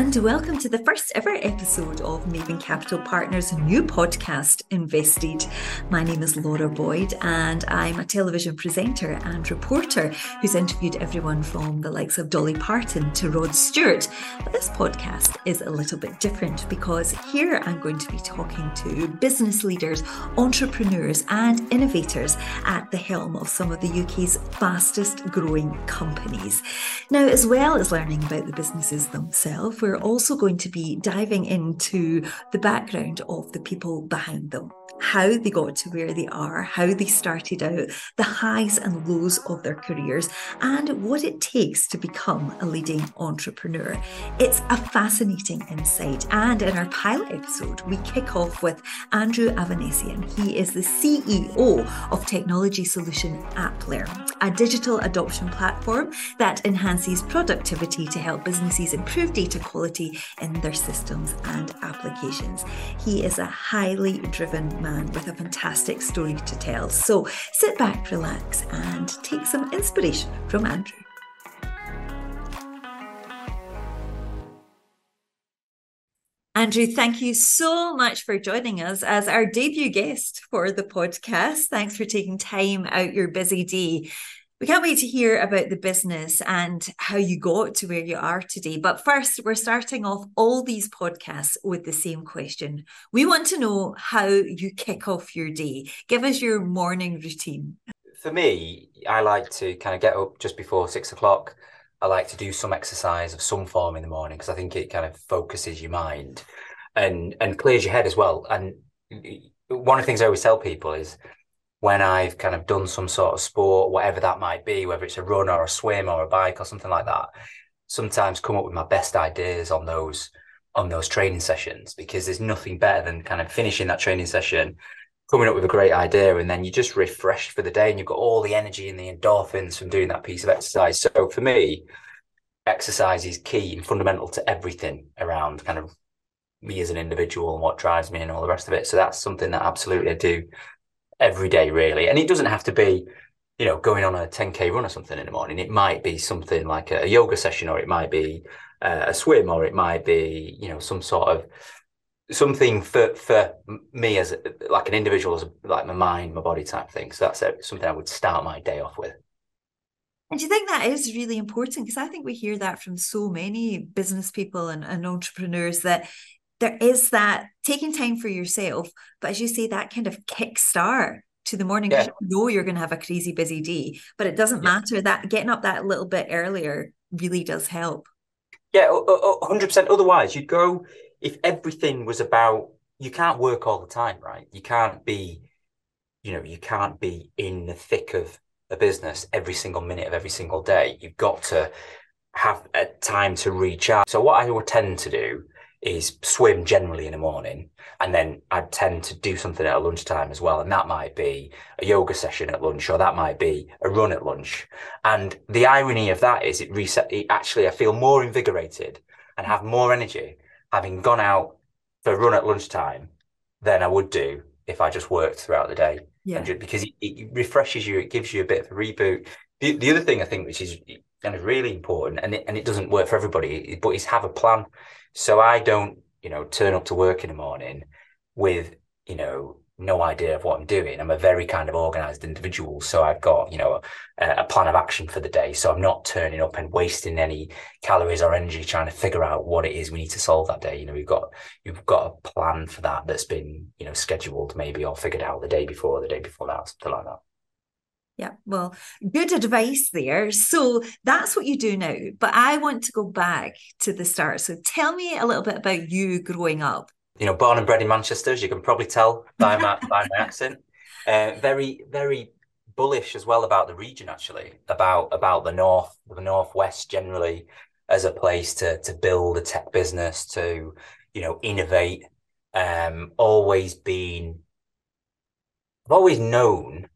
And welcome to the first ever episode of Maven Capital Partners' new podcast, Invested. My name is Laura Boyd, and I'm a television presenter and reporter who's interviewed everyone from the likes of Dolly Parton to Rod Stewart. But this podcast is a little bit different because here I'm going to be talking to business leaders, entrepreneurs, and innovators at the helm of some of the UK's fastest growing companies. Now, as well as learning about the businesses themselves, themselves, we're also going to be diving into the background of the people behind them how they got to where they are, how they started out, the highs and lows of their careers, and what it takes to become a leading entrepreneur. It's a fascinating insight. And in our pilot episode, we kick off with Andrew Avanessian. He is the CEO of technology solution AppLearn, a digital adoption platform that enhances productivity to help businesses improve data quality in their systems and applications. He is a highly driven man with a fantastic story to tell. So sit back, relax, and take some inspiration from Andrew. Andrew, thank you so much for joining us as our debut guest for the podcast. Thanks for taking time out your busy day we can't wait to hear about the business and how you got to where you are today. But first, we're starting off all these podcasts with the same question. We want to know how you kick off your day. Give us your morning routine. For me, I like to kind of get up just before six o'clock. I like to do some exercise of some form in the morning because I think it kind of focuses your mind and and clears your head as well. And one of the things I always tell people is when I've kind of done some sort of sport, whatever that might be, whether it's a run or a swim or a bike or something like that, sometimes come up with my best ideas on those on those training sessions because there's nothing better than kind of finishing that training session, coming up with a great idea, and then you just refresh for the day and you've got all the energy and the endorphins from doing that piece of exercise. So for me, exercise is key and fundamental to everything around kind of me as an individual and what drives me and all the rest of it. So that's something that absolutely I do every day, really. And it doesn't have to be, you know, going on a 10K run or something in the morning. It might be something like a, yoga session, or it might be uh, a swim, or it might be, you know, some sort of something for for me as like an individual, as like my mind, my body type thing. So that's something I would start my day off with. And do you think that is really important? Because I think we hear that from so many business people and, and entrepreneurs that there is that taking time for yourself, but as you say, that kind of kickstart to the morning. Yeah. You know you're going to have a crazy busy day, but it doesn't yeah. matter that getting up that little bit earlier really does help. Yeah, hundred percent. Otherwise, you'd go if everything was about you can't work all the time, right? You can't be, you know, you can't be in the thick of a business every single minute of every single day. You've got to have a time to recharge. So what I would tend to do is swim generally in the morning. And then I tend to do something at lunchtime as well. And that might be a yoga session at lunch, or that might be a run at lunch. And the irony of that is it reset, it actually, I feel more invigorated and have more energy having gone out for a run at lunchtime than I would do if I just worked throughout the day. Yeah. Just, because it, it, refreshes you, it gives you a bit of a reboot. The, the other thing I think, which is kind of really important, and it, and it doesn't work for everybody, but is have a plan. So I don't, you know, turn up to work in the morning with, you know, no idea of what I'm doing. I'm a very kind of organized individual. So I've got, you know, a, a, plan of action for the day. So I'm not turning up and wasting any calories or energy trying to figure out what it is we need to solve that day. You know, we've got, you've got a plan for that that's been, you know, scheduled maybe or figured out the day before, the day before that, something like that. Yeah, well, good advice there. So that's what you do now. But I want to go back to the start. So tell me a little bit about you growing up. You know, born and bred in Manchester, as you can probably tell by my by my accent. Uh, very, very bullish as well about the region, actually, about about the north, the northwest generally, as a place to to build a tech business, to you know innovate. Um, always been, I've always known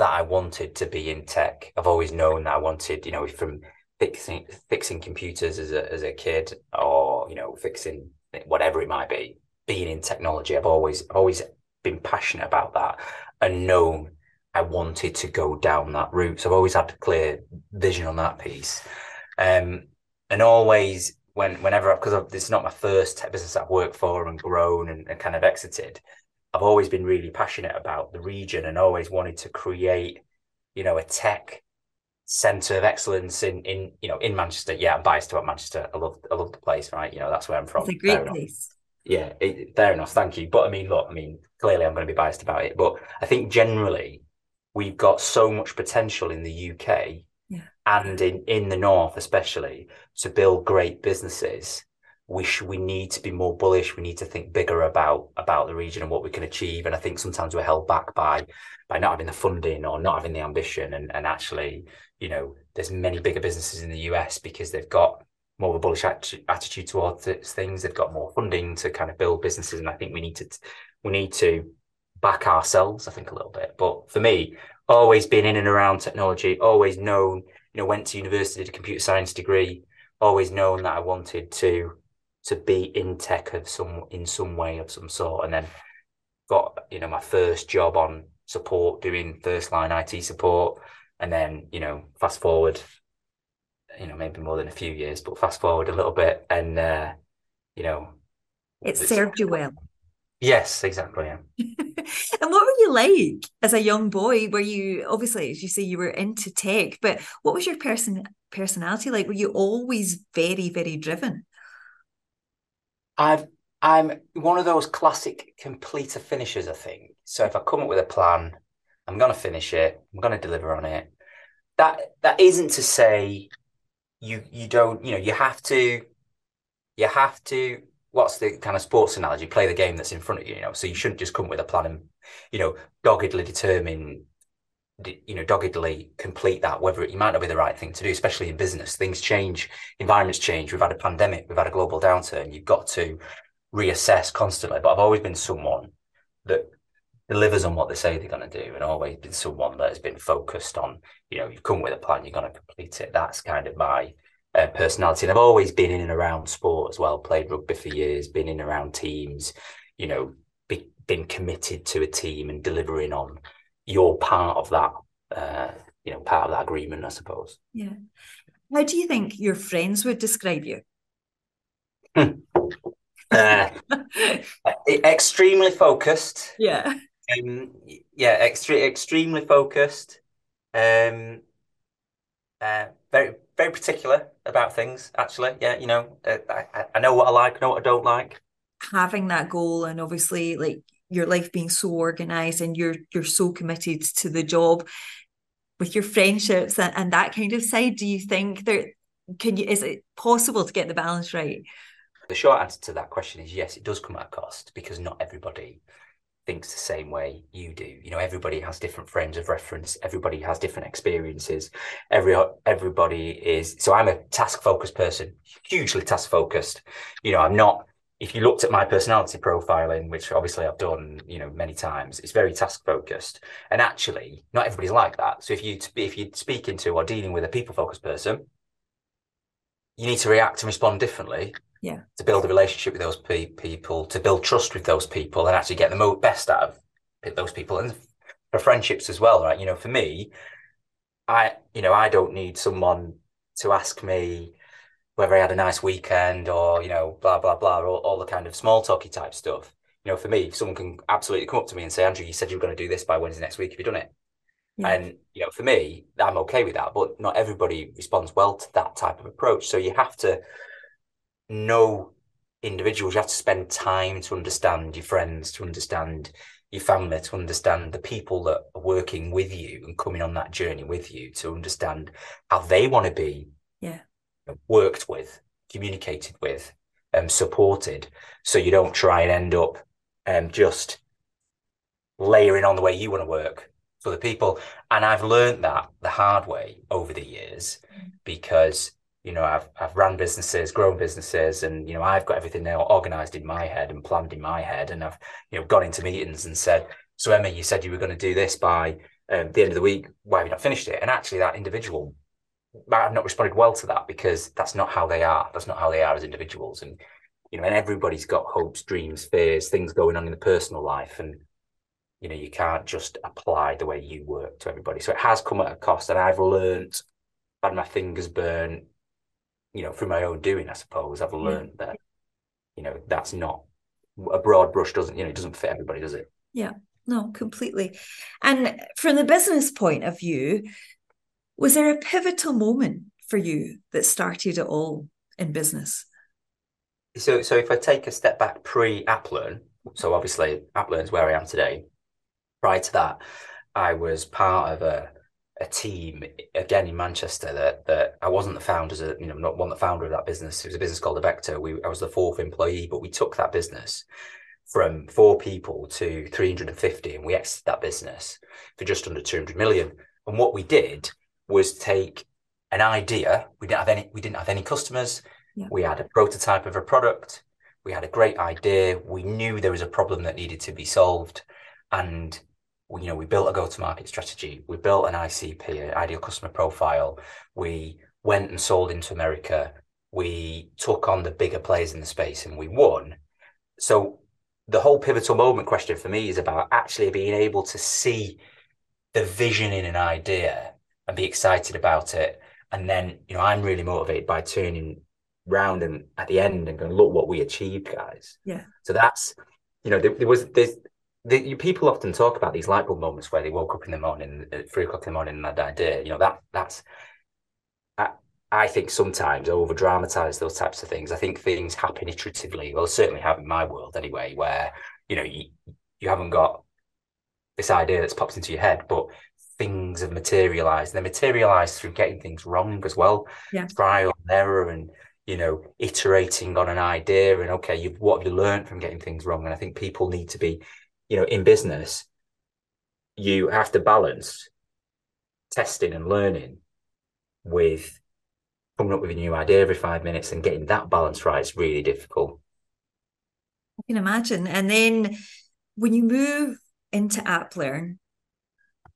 that I wanted to be in tech. I've always known that I wanted, you know, from fixing fixing computers as a as a kid, or you know, fixing whatever it might be, being in technology. I've always always been passionate about that and known I wanted to go down that route. So I've always had a clear vision on that piece, um, and always when whenever because this is not my first tech business I've worked for and grown and, and kind of exited. I've always been really passionate about the region and always wanted to create, you know, a tech center of excellence in in you know in Manchester. Yeah, I'm biased about Manchester. I love I love the place, right? You know, that's where I'm from. It's a great place. Yeah, it, fair enough. Thank you. But I mean, look, I mean, clearly I'm going to be biased about it, but I think generally we've got so much potential in the UK yeah. and in in the north, especially, to build great businesses we sh- we need to be more bullish. We need to think bigger about about the region and what we can achieve. And I think sometimes we're held back by by not having the funding or not having the ambition. And and actually, you know, there's many bigger businesses in the US because they've got more of a bullish at- attitude towards things. They've got more funding to kind of build businesses, and I think we need to we need to back ourselves. I think a little bit. But for me, always been in and around technology, always known. You know, went to university, did a computer science degree. Always known that I wanted to to be in tech of some in some way of some sort, and then got you know my first job on support doing first line IT support, and then you know fast forward, you know maybe more than a few years, but fast forward a little bit, and uh, you know it served you well. Yes, exactly. Yeah. and what were you like as a young boy? Were you obviously, as you say, you were into tech, but what was your person personality like? Were you always very, very driven? I've I'm one of those classic completer finishers, I think. So if I come up with a plan, I'm gonna finish it, I'm gonna deliver on it. That that isn't to say you you don't, you know, you have to you have to what's the kind of sports analogy? Play the game that's in front of you, you know. So you shouldn't just come up with a plan and, you know, doggedly determine you know doggedly complete that whether it, might not be the right thing to do especially in business. Things change environments change. We've had a pandemic we've had a global downturn. You've got to reassess constantly. But i've always been someone that delivers on what they say they're going to do and always been someone that has been focused on you know you've come with a plan you're going to complete it. That's kind of my uh, personality. And i've always been in and around sport as well. Played rugby for years been in and around teams you know be, been committed to a team and delivering on you're part of that, uh, you know, part of that agreement, I suppose. Yeah. How do you think your friends would describe you? uh, extremely focused. Yeah. Um, yeah, extre- extremely focused. Um, uh, very, very particular about things. Actually, yeah, you know, uh, I, I know what I like, know what I don't like. Having that goal, and obviously, like your life being so organized and you're you're so committed to the job with your friendships and, and that kind of side do you think there can you is it possible to get the balance right? The short answer to that question is yes it does come at a cost because not everybody thinks the same way you do. You know everybody has different frames of reference. Everybody has different experiences. Every everybody is so i'm a task focused person hugely task focused. You know i'm not if you looked at my personality profiling, which obviously I've done, you know, many times, it's very task focused. And actually, not everybody's like that. So if you if you're speaking to or dealing with a people focused person, you need to react and respond differently. Yeah. To build a relationship with those pe- people, to build trust with those people, and actually get the most best out of those people, and for friendships as well, right? You know, for me, I you know I don't need someone to ask me whether I had a nice weekend or, you know, blah, blah, blah, all, all the kind of small talky type stuff. You know, for me, someone can absolutely come up to me and say, Andrew, you said you were going to do this by Wednesday next week. Have you done it? Yeah. And, you know, for me, I'm okay with that, but not everybody responds well to that type of approach. So you have to know individuals, you have to spend time to understand your friends, to understand your family, to understand the people that are working with you and coming on that journey with you, to understand how they want to be yeah worked with, communicated with, um, supported, so you don't try and end up um, just layering on the way you want to work for the people. And I've learned that the hard way over the years because you know I've I've ran businesses, grown businesses, and you know I've got everything now organized in my head and planned in my head, and I've you know gone into meetings and said, "So Emma, you said you were going to do this by um, the end of the week. Why have you not finished it?" And actually, that individual might have not responded well to that because that's not how they are. That's not how they are as individuals. And you know, and everybody's got hopes, dreams, fears, things going on in the personal life, and you know, you can't just apply the way you work to everybody. So it has come at a cost, and I've learned, had my fingers burned, you know, through my own doing, I suppose, I've learned that, you know, that's not a broad brush doesn't, you know, it doesn't fit everybody, does it? Yeah, no, completely. And from the business point of view, was there a pivotal moment for you that started it all in business? So, so if I take a step back pre AppLearn, so obviously AppLearn is where I am today. Prior to that, I was part of a a team again in Manchester that that I wasn't the founder, you know, not one the founder of that business. It was a business called Avecto. We I was the fourth employee, but we took that business from four people to 350 and we exited that business for just under 200 million. And what we did was take an idea. We didn't have any, we didn't have any customers. Yeah. We had a prototype of a product. We had a great idea. We knew there was a problem that needed to be solved. And you know, we built a go-to-market strategy. We built an ICP, an ideal customer profile. We went and sold into America. We took on the bigger players in the space and we won. So the whole pivotal moment question for me is about actually being able to see the vision in an idea and be excited about it. And then, you know, I'm really motivated by turning round and at the end and going, look what we achieved, guys. Yeah. So that's, you know, there, there was there's the, people often talk about these light bulb moments where they woke up in the morning at three o'clock in the morning and had that idea. You know, that that's I, I think sometimes over dramatize those types of things. I think things happen iteratively. Well, certainly have in my world anyway, where you know you you haven't got this idea that's popped into your head, but things have materialized. They're materialized through getting things wrong as well. Yeah. Trial and error and you know, iterating on an idea and okay, you what have you learned from getting things wrong? And I think people need to be, you know, in business, you have to balance testing and learning with coming up with a new idea every five minutes and getting that balance right is really difficult. I can imagine. And then when you move into AppLearn,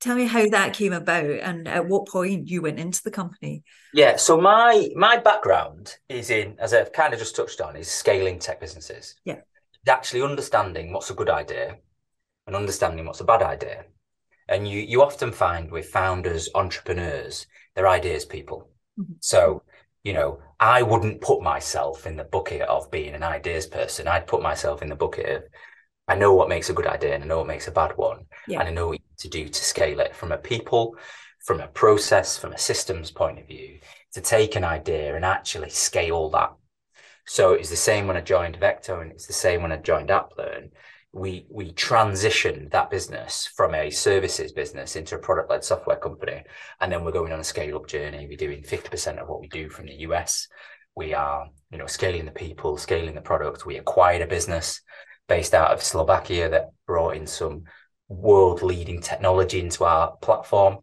tell me how that came about and at what point you went into the company. Yeah so my my background is in as i've kind of just touched on is scaling tech businesses. Yeah. Actually understanding what's a good idea and understanding what's a bad idea. And you you often find with founders entrepreneurs they're ideas people. Mm-hmm. so you know i wouldn't put myself in the bucket of being an ideas person. I'd put myself in the bucket of I know what makes a good idea and I know what makes a bad one. Yeah. And I know what to do to scale it from a people, from a process, from a systems point of view, to take an idea and actually scale that. So it's the same when I joined Avecto and it's the same when I joined AppLearn. We we transitioned that business from a services business into a product-led software company. And then we're going on a scale-up journey. We're doing 50% of what we do from the US. We are, you know, scaling the people, scaling the product. We acquired a business based out of Slovakia that brought in some world leading technology into our platform.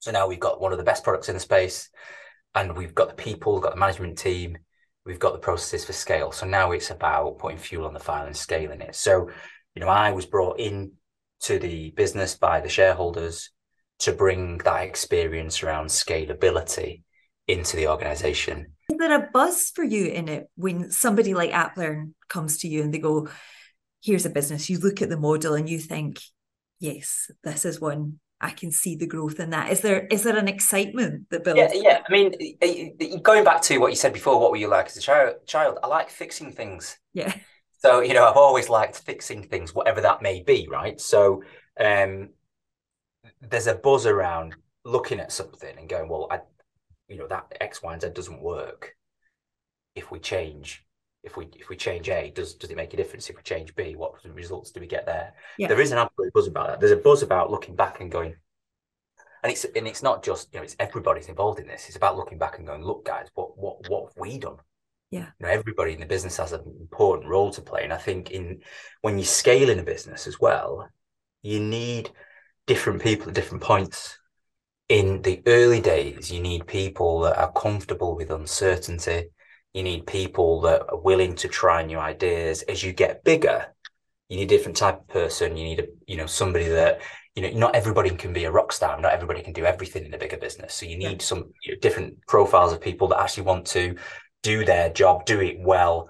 So now we've got one of the best products in the space and we've got the people, we've got the management team, we've got the processes for scale. So now it's about putting fuel on the fire and scaling it. So, you know, I was brought in to the business by the shareholders to bring that experience around scalability into the organization. Is there a buzz for you in it when somebody like AppLearn comes to you and they go, here's a business, you look at the model and you think, yes, this is one I can see the growth in that. Is there is there an excitement that builds? Yeah, yeah. I mean, going back to what you said before, what were you like as a child? Child, I like fixing things. Yeah. So you know, I've always liked fixing things, whatever that may be, right? So um, there's a buzz around looking at something and going, well, I, you know, that X, Y, and Z doesn't work. If we change if we if we change A, does does it make a difference if we change B? What results do we get there? Yeah. There is an absolute buzz about that. There's a buzz about looking back and going, and it's and it's not just you know it's everybody's involved in this. It's about looking back and going, look, guys, what what what have we done? Yeah, you know, everybody in the business has an important role to play, and I think in when you scale in a business as well, you need different people at different points. In the early days, you need people that are comfortable with uncertainty you need people that are willing to try new ideas. As you get bigger, you need a different type of person. You need a, you know, somebody that, you know, not everybody can be a rock star. Not everybody can do everything in a bigger business. So you need yeah. some you know, different profiles of people that actually want to do their job, do it well,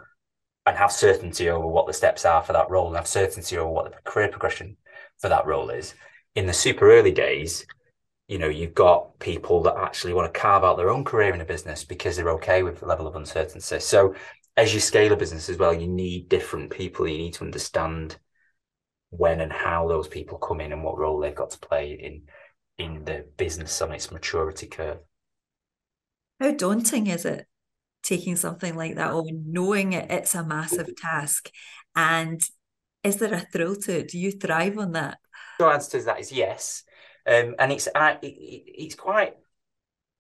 and have certainty over what the steps are for that role and have certainty over what the career progression for that role is. In the super early days, you know, you've got people that actually want to carve out their own career in a business because they're okay with the level of uncertainty. So as you scale a business as well, you need different people. You need to understand when and how those people come in and what role they've got to play in in the business on its maturity curve. How daunting is it taking something like that on, knowing it, it's a massive task? And is there a thrill to it? Do you thrive on that? The answer to that is yes. Um, and it's uh, it, it's quite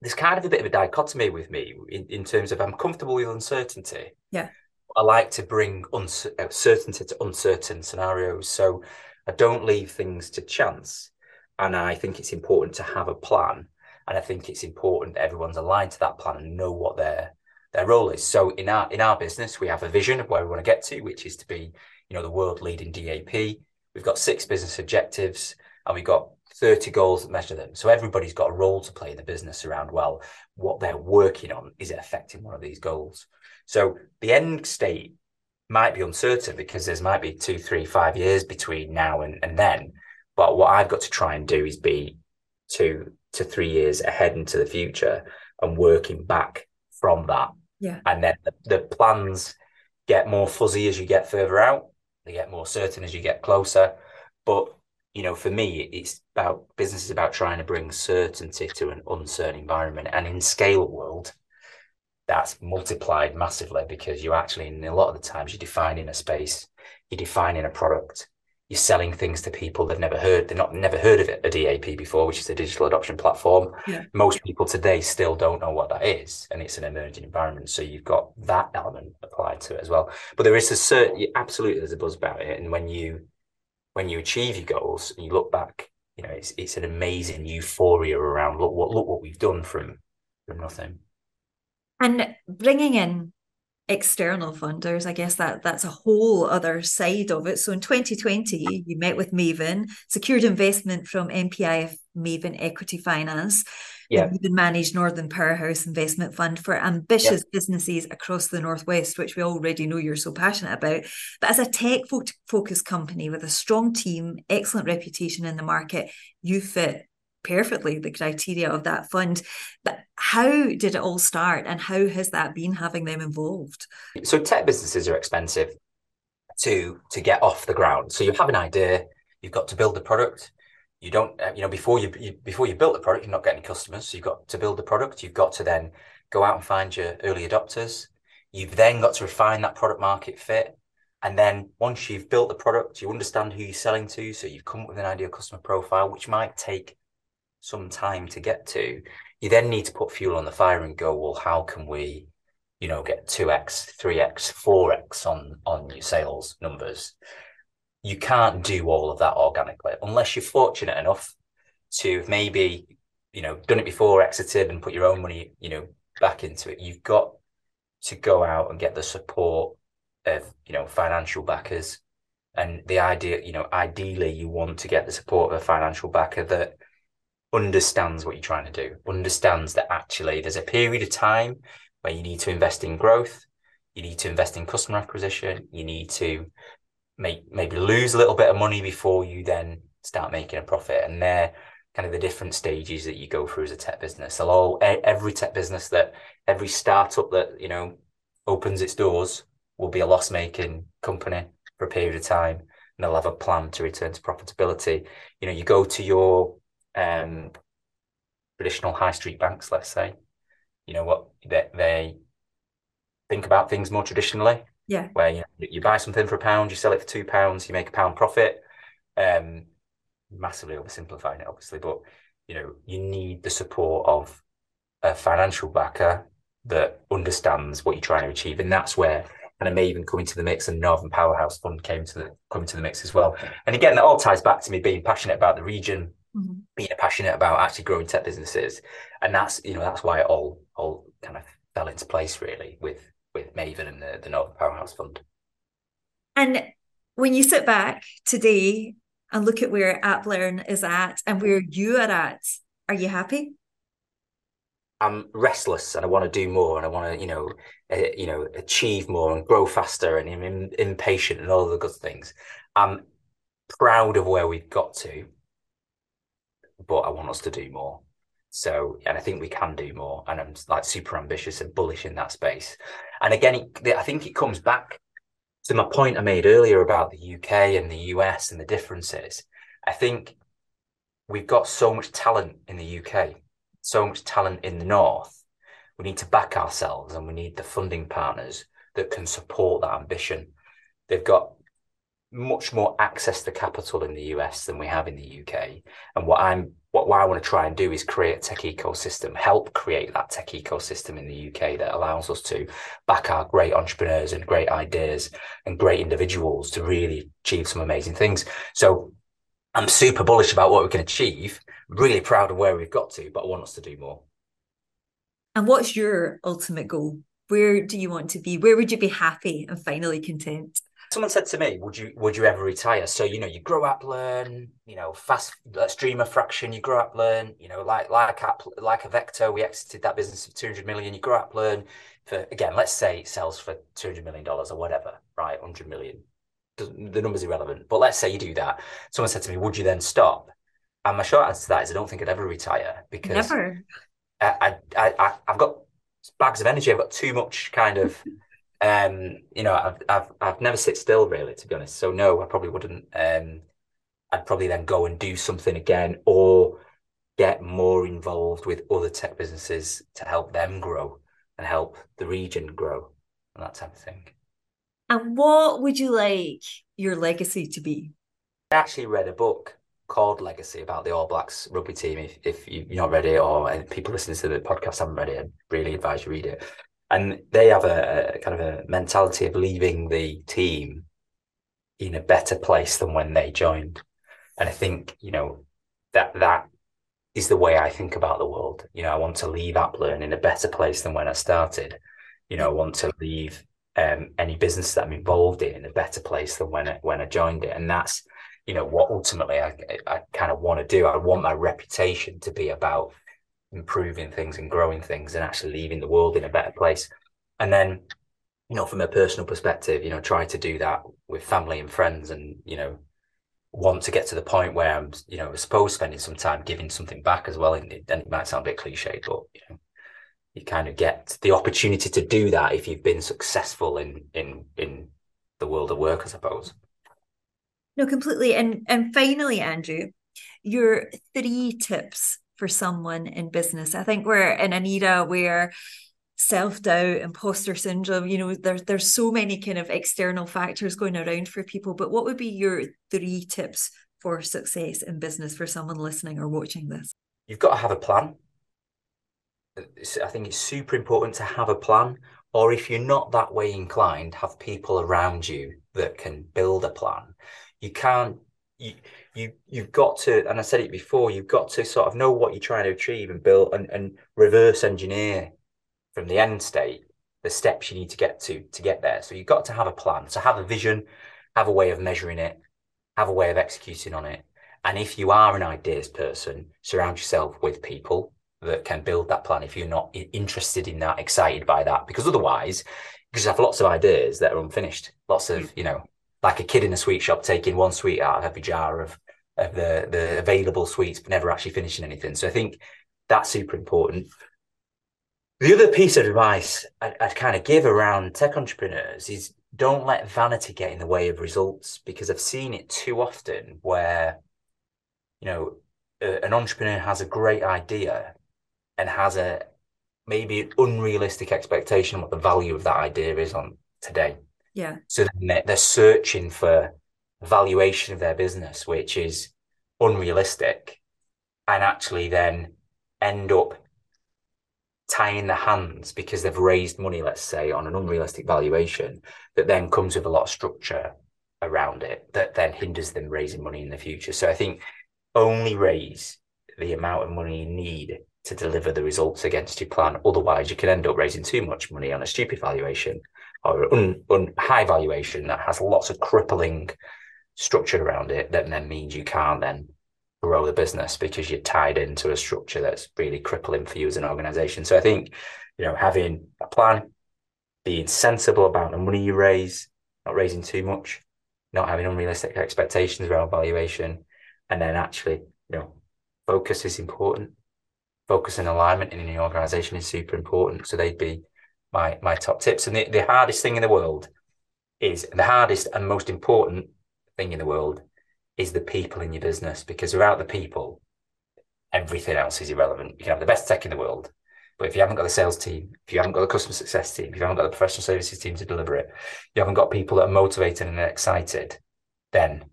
there's kind of a bit of a dichotomy with me in, in terms of I'm comfortable with uncertainty. Yeah. I like to bring uncertainty uh, to uncertain scenarios. So I don't leave things to chance. And I think it's important to have a plan. And I think it's important that everyone's aligned to that plan and know what their their role is. So in our in our business, we have a vision of where we want to get to, which is to be, you know, the world leading DAP. We've got six business objectives and we've got 30 goals that measure them. So everybody's got a role to play in the business around, well, what they're working on, is it affecting one of these goals? So the end state might be uncertain because there's might be two, three, five years between now and, and then. But what I've got to try and do is be two to three years ahead into the future and working back from that. Yeah. And then the, the plans get more fuzzy as you get further out. They get more certain as you get closer. But you know, for me, it's about business is about trying to bring certainty to an uncertain environment. And in scale world, that's multiplied massively because you actually, in a lot of the times, you're defining a space, you're defining a product, you're selling things to people they've never heard, they've not never heard of it, a DAP before, which is a digital adoption platform. Yeah. Most people today still don't know what that is, and it's an emerging environment. So you've got that element applied to it as well. But there is a certain, absolutely, there's a buzz about it, and when you when you achieve your goals and you look back, you know, it's it's an amazing euphoria around look what look what we've done from from nothing. And bringing in external funders, I guess that that's a whole other side of it. So in 2020, you met with Maven, secured investment from NPIF Maven Equity Finance yeah. even managed Northern Powerhouse Investment Fund for ambitious yeah. businesses across the Northwest, which we already know you're so passionate about. But as a tech focused company with a strong team, excellent reputation in the market, you fit perfectly the criteria of that fund. But how did it all start and how has that been having them involved? So tech businesses are expensive to to get off the ground. So you have an idea, you've got to build a product, you don't uh, you know before you, you, before you built the product you're not getting customers. So you've got to build the product. You've got to then go out and find your early adopters. You've then got to refine that product market fit. And then once you've built the product you understand who you're selling to so you've come up with an ideal customer profile which might take some time to get to you then need to put fuel on the fire and go well how can we you know get 2x 3x 4x on on your sales numbers you can't do all of that organically unless you're fortunate enough to maybe you know done it before exited and put your own money you know back into it. You've got to go out and get the support of you know financial backers and the idea you know ideally you want to get the support of a financial backer that understands what you're trying to do understands that actually there's a period of time where you need to invest in growth you need to invest in customer acquisition you need to make maybe lose a little bit of money before you then start making a profit. And they're kind of the different stages that you go through as a tech business. They'll all every tech business that every startup that you know opens its doors will be a loss making company for a period of time and they'll have a plan to return to profitability. You know, you go to your um, traditional high street banks, let's say, you know what they, they think about things more traditionally yeah. Where you, know, you buy something for a pound, you sell it for two pounds, you make a pound profit. Um, massively oversimplifying it, obviously, but you know, you need the support of a financial backer that understands what you're trying to achieve. And that's where and I may even come into the mix and Northern Powerhouse Fund came to the come to the mix as well. And again, that all ties back to me being passionate about the region, mm-hmm. being passionate about actually growing tech businesses. And that's, you know, that's why it all all kind of fell into place really with with Maven and the, the Northern Powerhouse Fund. And when you sit back today and look at where AppLearn is at and where you are at, are you happy? I'm restless and I want to do more and I want to, you know, uh, you know, achieve more and grow faster and I'm impatient and all the good things. I'm proud of where we've got to. but I want us to do more. So, and I think we can do more. And I'm like super ambitious and bullish in that space. And again, it, I think it comes back to my point I made earlier about the UK and the US and the differences. I think we've got so much talent in the UK, so much talent in the North. We need to back ourselves and we need the funding partners that can support that ambition. They've got much more access to capital in the US than we have in the UK. And what I'm what, what I want to try and do is create a tech ecosystem, help create that tech ecosystem in the UK that allows us to back our great entrepreneurs and great ideas and great individuals to really achieve some amazing things. So I'm super bullish about what we can achieve, really proud of where we've got to, but I want us to do more. And what's your ultimate goal? Where do you want to be? Where would you be happy and finally content? Someone said to me, "Would you would you ever retire?" So you know, you grow AppLearn. You know, fast uh, let's dream a fraction. You grow AppLearn. You know, like like app, like Avecto, we exited that business for two hundred million. You grow AppLearn. For again, let's say it sells for two hundred million dollars or whatever, right? Hundred million. The number's irrelevant, but let's say you do that. Someone said to me, "Would you then stop?" And my short answer to that is, I don't think I'd ever retire because never. I, I, I I've got bags of energy. I've got too much kind of um, you know, I've I've I've never sit still really, to be honest. So no, I probably wouldn't. Um, I'd probably then go and do something again, or get more involved with other tech businesses to help them grow and help the region grow and that type of thing. And what would you like your legacy to be? I actually read a book called Legacy about the All Blacks rugby team. If, if you've not read it or people listening to the podcast haven't read it, I really advise you read it and they have a, a, kind of a mentality of leaving the team in a better place than when they joined. And I think, you know, that that is the way I think about the world. You know, I want to leave AppLearn in a better place than when I started. You know, I want to leave um, any business that I'm involved in in a better place than when I, when I joined it. And that's, you know, what ultimately I, I kind of want to do. I want my reputation to be about improving things and growing things and actually leaving the world in a better place. And then, you know, from a personal perspective, you know, try to do that with family and friends and, you know, want to get to the point where I'm, you know, I suppose spending some time giving something back as well. And it, and it might sound a bit cliche, but, you know, you kind of get the opportunity to do that if you've been successful in, in, in the world of work, I suppose. No, completely. And, and finally, Andrew, your three tips for someone in business. I think we're in an era where self-doubt imposter syndrome you know there's there's so many kind of external factors going around for people. But what would be your three tips for success in business for someone listening or watching this? You've got to have a plan. I think it's super important to have a plan or if you're not that way inclined have people around you that can build a plan. You can't you you you've got to and i said it before you've got to sort of know what you're trying to achieve and build and, and reverse engineer from the end state the steps you need to get to to get there. So you've got to have a plan so have a vision have a way of measuring it have a way of executing on it. And if you are an ideas person surround yourself with people that can build that plan if you're not interested in that excited by that because otherwise because you just have lots of ideas that are unfinished. Lots of hmm. you know like a kid in a sweet shop taking one sweet out of every jar of of the the available sweets, but never actually finishing anything. So I think that's super important. The other piece of advice I'd, I'd kind of give around tech entrepreneurs is don't let vanity get in the way of results because I've seen it too often where, you know, a, an entrepreneur has a great idea and has a maybe an unrealistic expectation of what the value of that idea is on today. Yeah. So then they're searching for valuation of their business, which is unrealistic, and actually then end up tying their hands because they've raised money, let's say, on an unrealistic valuation that then comes with a lot of structure around it that then hinders them raising money in the future. So I think only raise the amount of money you need to deliver the results against your plan. Otherwise, you can end up raising too much money on a stupid valuation or un, un, high valuation that has lots of crippling structure around it that then means you can't then grow the business because you're tied into a structure that's really crippling for you as an organization. So I think, you know, having a plan, being sensible about the money you raise, not raising too much, not having unrealistic expectations around valuation, and then actually, you know, focus is important. Focus and alignment in your organization is super important. So they'd be my my top tips. And the, the hardest thing in the world is the hardest and most important thing in the world is the people in your business because without the people, everything else is irrelevant. You can have the best tech in the world, but if you haven't got the sales team, if you haven't got the customer success team, if you haven't got the professional services team to deliver it, you haven't got people that are motivated and excited, then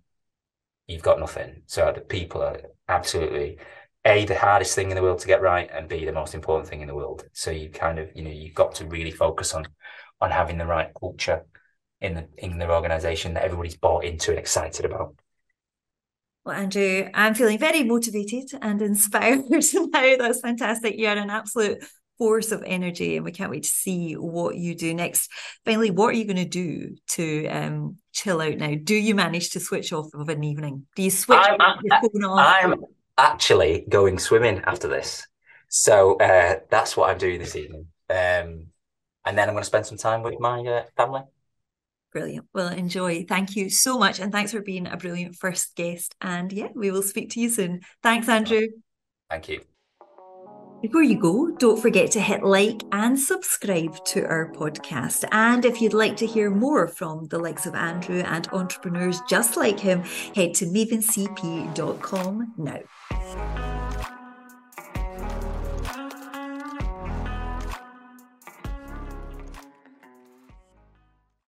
you've got nothing. So the people are absolutely a the hardest thing in the world to get right, and b the most important thing in the world. So you kind of you know you've got to really focus on on having the right culture in the in their organization that everybody's bought into and excited about. Well, Andrew, I'm feeling very motivated and inspired now. That's fantastic. You're an absolute force of energy, and we can't wait to see what you do next. Finally, what are you going to do to um, chill out now? Do you manage to switch off of an evening? Do you switch I'm, off? I'm actually going swimming after this. So uh, that's what I'm doing this evening. Um, and then I'm going to spend some time with my uh, family. Brilliant. Well, enjoy. Thank you so much. And thanks for being a brilliant first guest. And yeah, we will speak to you soon. Thanks, Andrew. Thank you. Before you go, don't forget to hit like and subscribe to our podcast. And if you'd like to hear more from the likes of Andrew and entrepreneurs just like him, head to mavencp.com now.